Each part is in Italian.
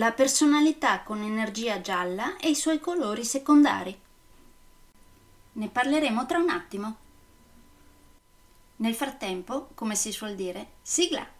la personalità con energia gialla e i suoi colori secondari. Ne parleremo tra un attimo. Nel frattempo, come si suol dire, sigla!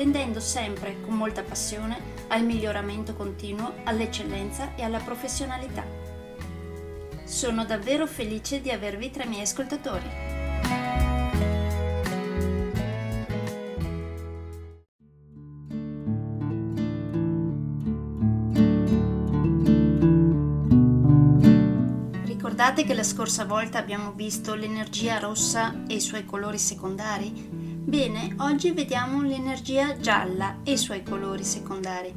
tendendo sempre con molta passione al miglioramento continuo, all'eccellenza e alla professionalità. Sono davvero felice di avervi tra i miei ascoltatori. Ricordate che la scorsa volta abbiamo visto l'energia rossa e i suoi colori secondari? Bene, oggi vediamo l'energia gialla e i suoi colori secondari.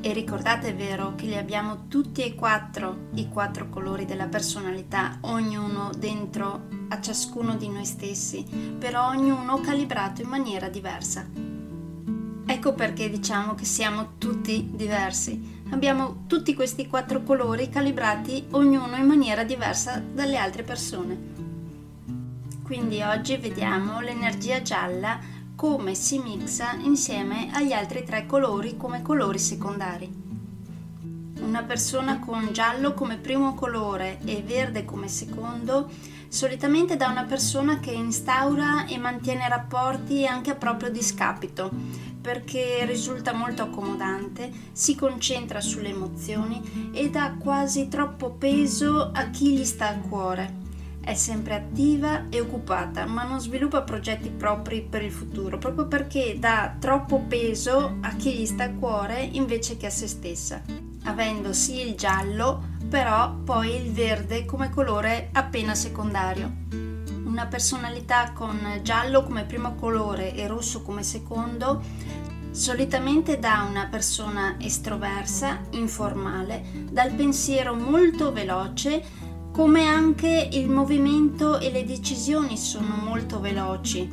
E ricordate vero che li abbiamo tutti e quattro, i quattro colori della personalità, ognuno dentro a ciascuno di noi stessi, però ognuno calibrato in maniera diversa. Ecco perché diciamo che siamo tutti diversi abbiamo tutti questi quattro colori calibrati ognuno in maniera diversa dalle altre persone. Quindi oggi vediamo l'energia gialla come si mixa insieme agli altri tre colori come colori secondari. Una persona con giallo come primo colore e verde come secondo solitamente da una persona che instaura e mantiene rapporti anche a proprio discapito, perché risulta molto accomodante, si concentra sulle emozioni e dà quasi troppo peso a chi gli sta a cuore. È sempre attiva e occupata, ma non sviluppa progetti propri per il futuro, proprio perché dà troppo peso a chi gli sta a cuore invece che a se stessa, avendo sì il giallo, però poi il verde come colore appena secondario. Una personalità con giallo come primo colore e rosso come secondo solitamente da una persona estroversa, informale, dal pensiero molto veloce, come anche il movimento e le decisioni sono molto veloci.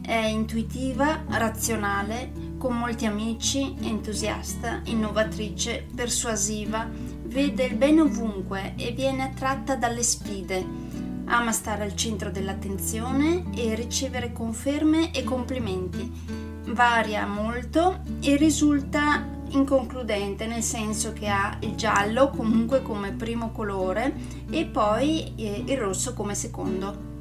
È intuitiva, razionale, con molti amici, entusiasta, innovatrice, persuasiva, vede il bene ovunque e viene attratta dalle sfide. Ama stare al centro dell'attenzione e ricevere conferme e complimenti. Varia molto e risulta inconcludente nel senso che ha il giallo comunque come primo colore e poi eh, il rosso come secondo.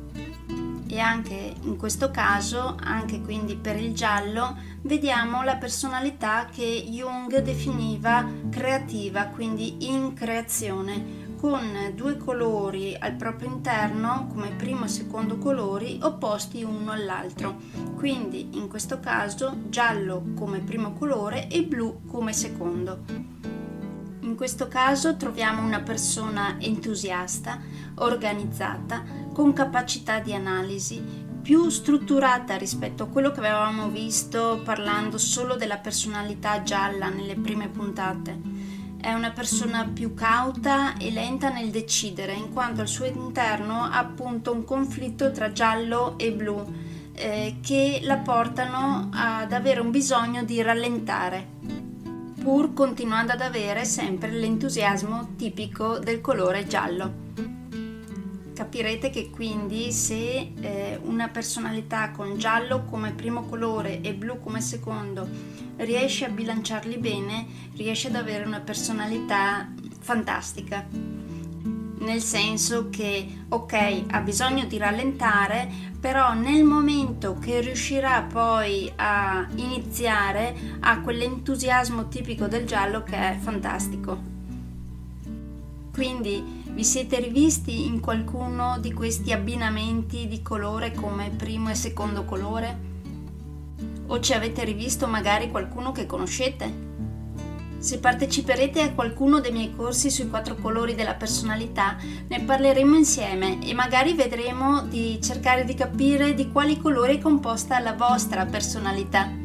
E anche in questo caso, anche quindi per il giallo, vediamo la personalità che Jung definiva creativa, quindi in creazione, con due colori al proprio interno come primo e secondo colori opposti uno all'altro. Quindi in questo caso giallo come primo colore e blu come secondo. In questo caso troviamo una persona entusiasta, organizzata, con capacità di analisi, più strutturata rispetto a quello che avevamo visto parlando solo della personalità gialla nelle prime puntate. È una persona più cauta e lenta nel decidere, in quanto al suo interno ha appunto un conflitto tra giallo e blu eh, che la portano ad avere un bisogno di rallentare pur continuando ad avere sempre l'entusiasmo tipico del colore giallo. Capirete che quindi se eh, una personalità con giallo come primo colore e blu come secondo riesce a bilanciarli bene, riesce ad avere una personalità fantastica. nel senso che ok ha bisogno di rallentare però nel momento che riuscirà poi a iniziare ha quell'entusiasmo tipico del giallo che è fantastico quindi vi siete rivisti in qualcuno di questi abbinamenti di colore come primo e secondo colore? O ci avete rivisto magari qualcuno che conoscete? Se parteciperete a qualcuno dei miei corsi sui quattro colori della personalità, ne parleremo insieme e magari vedremo di cercare di capire di quali colori è composta la vostra personalità.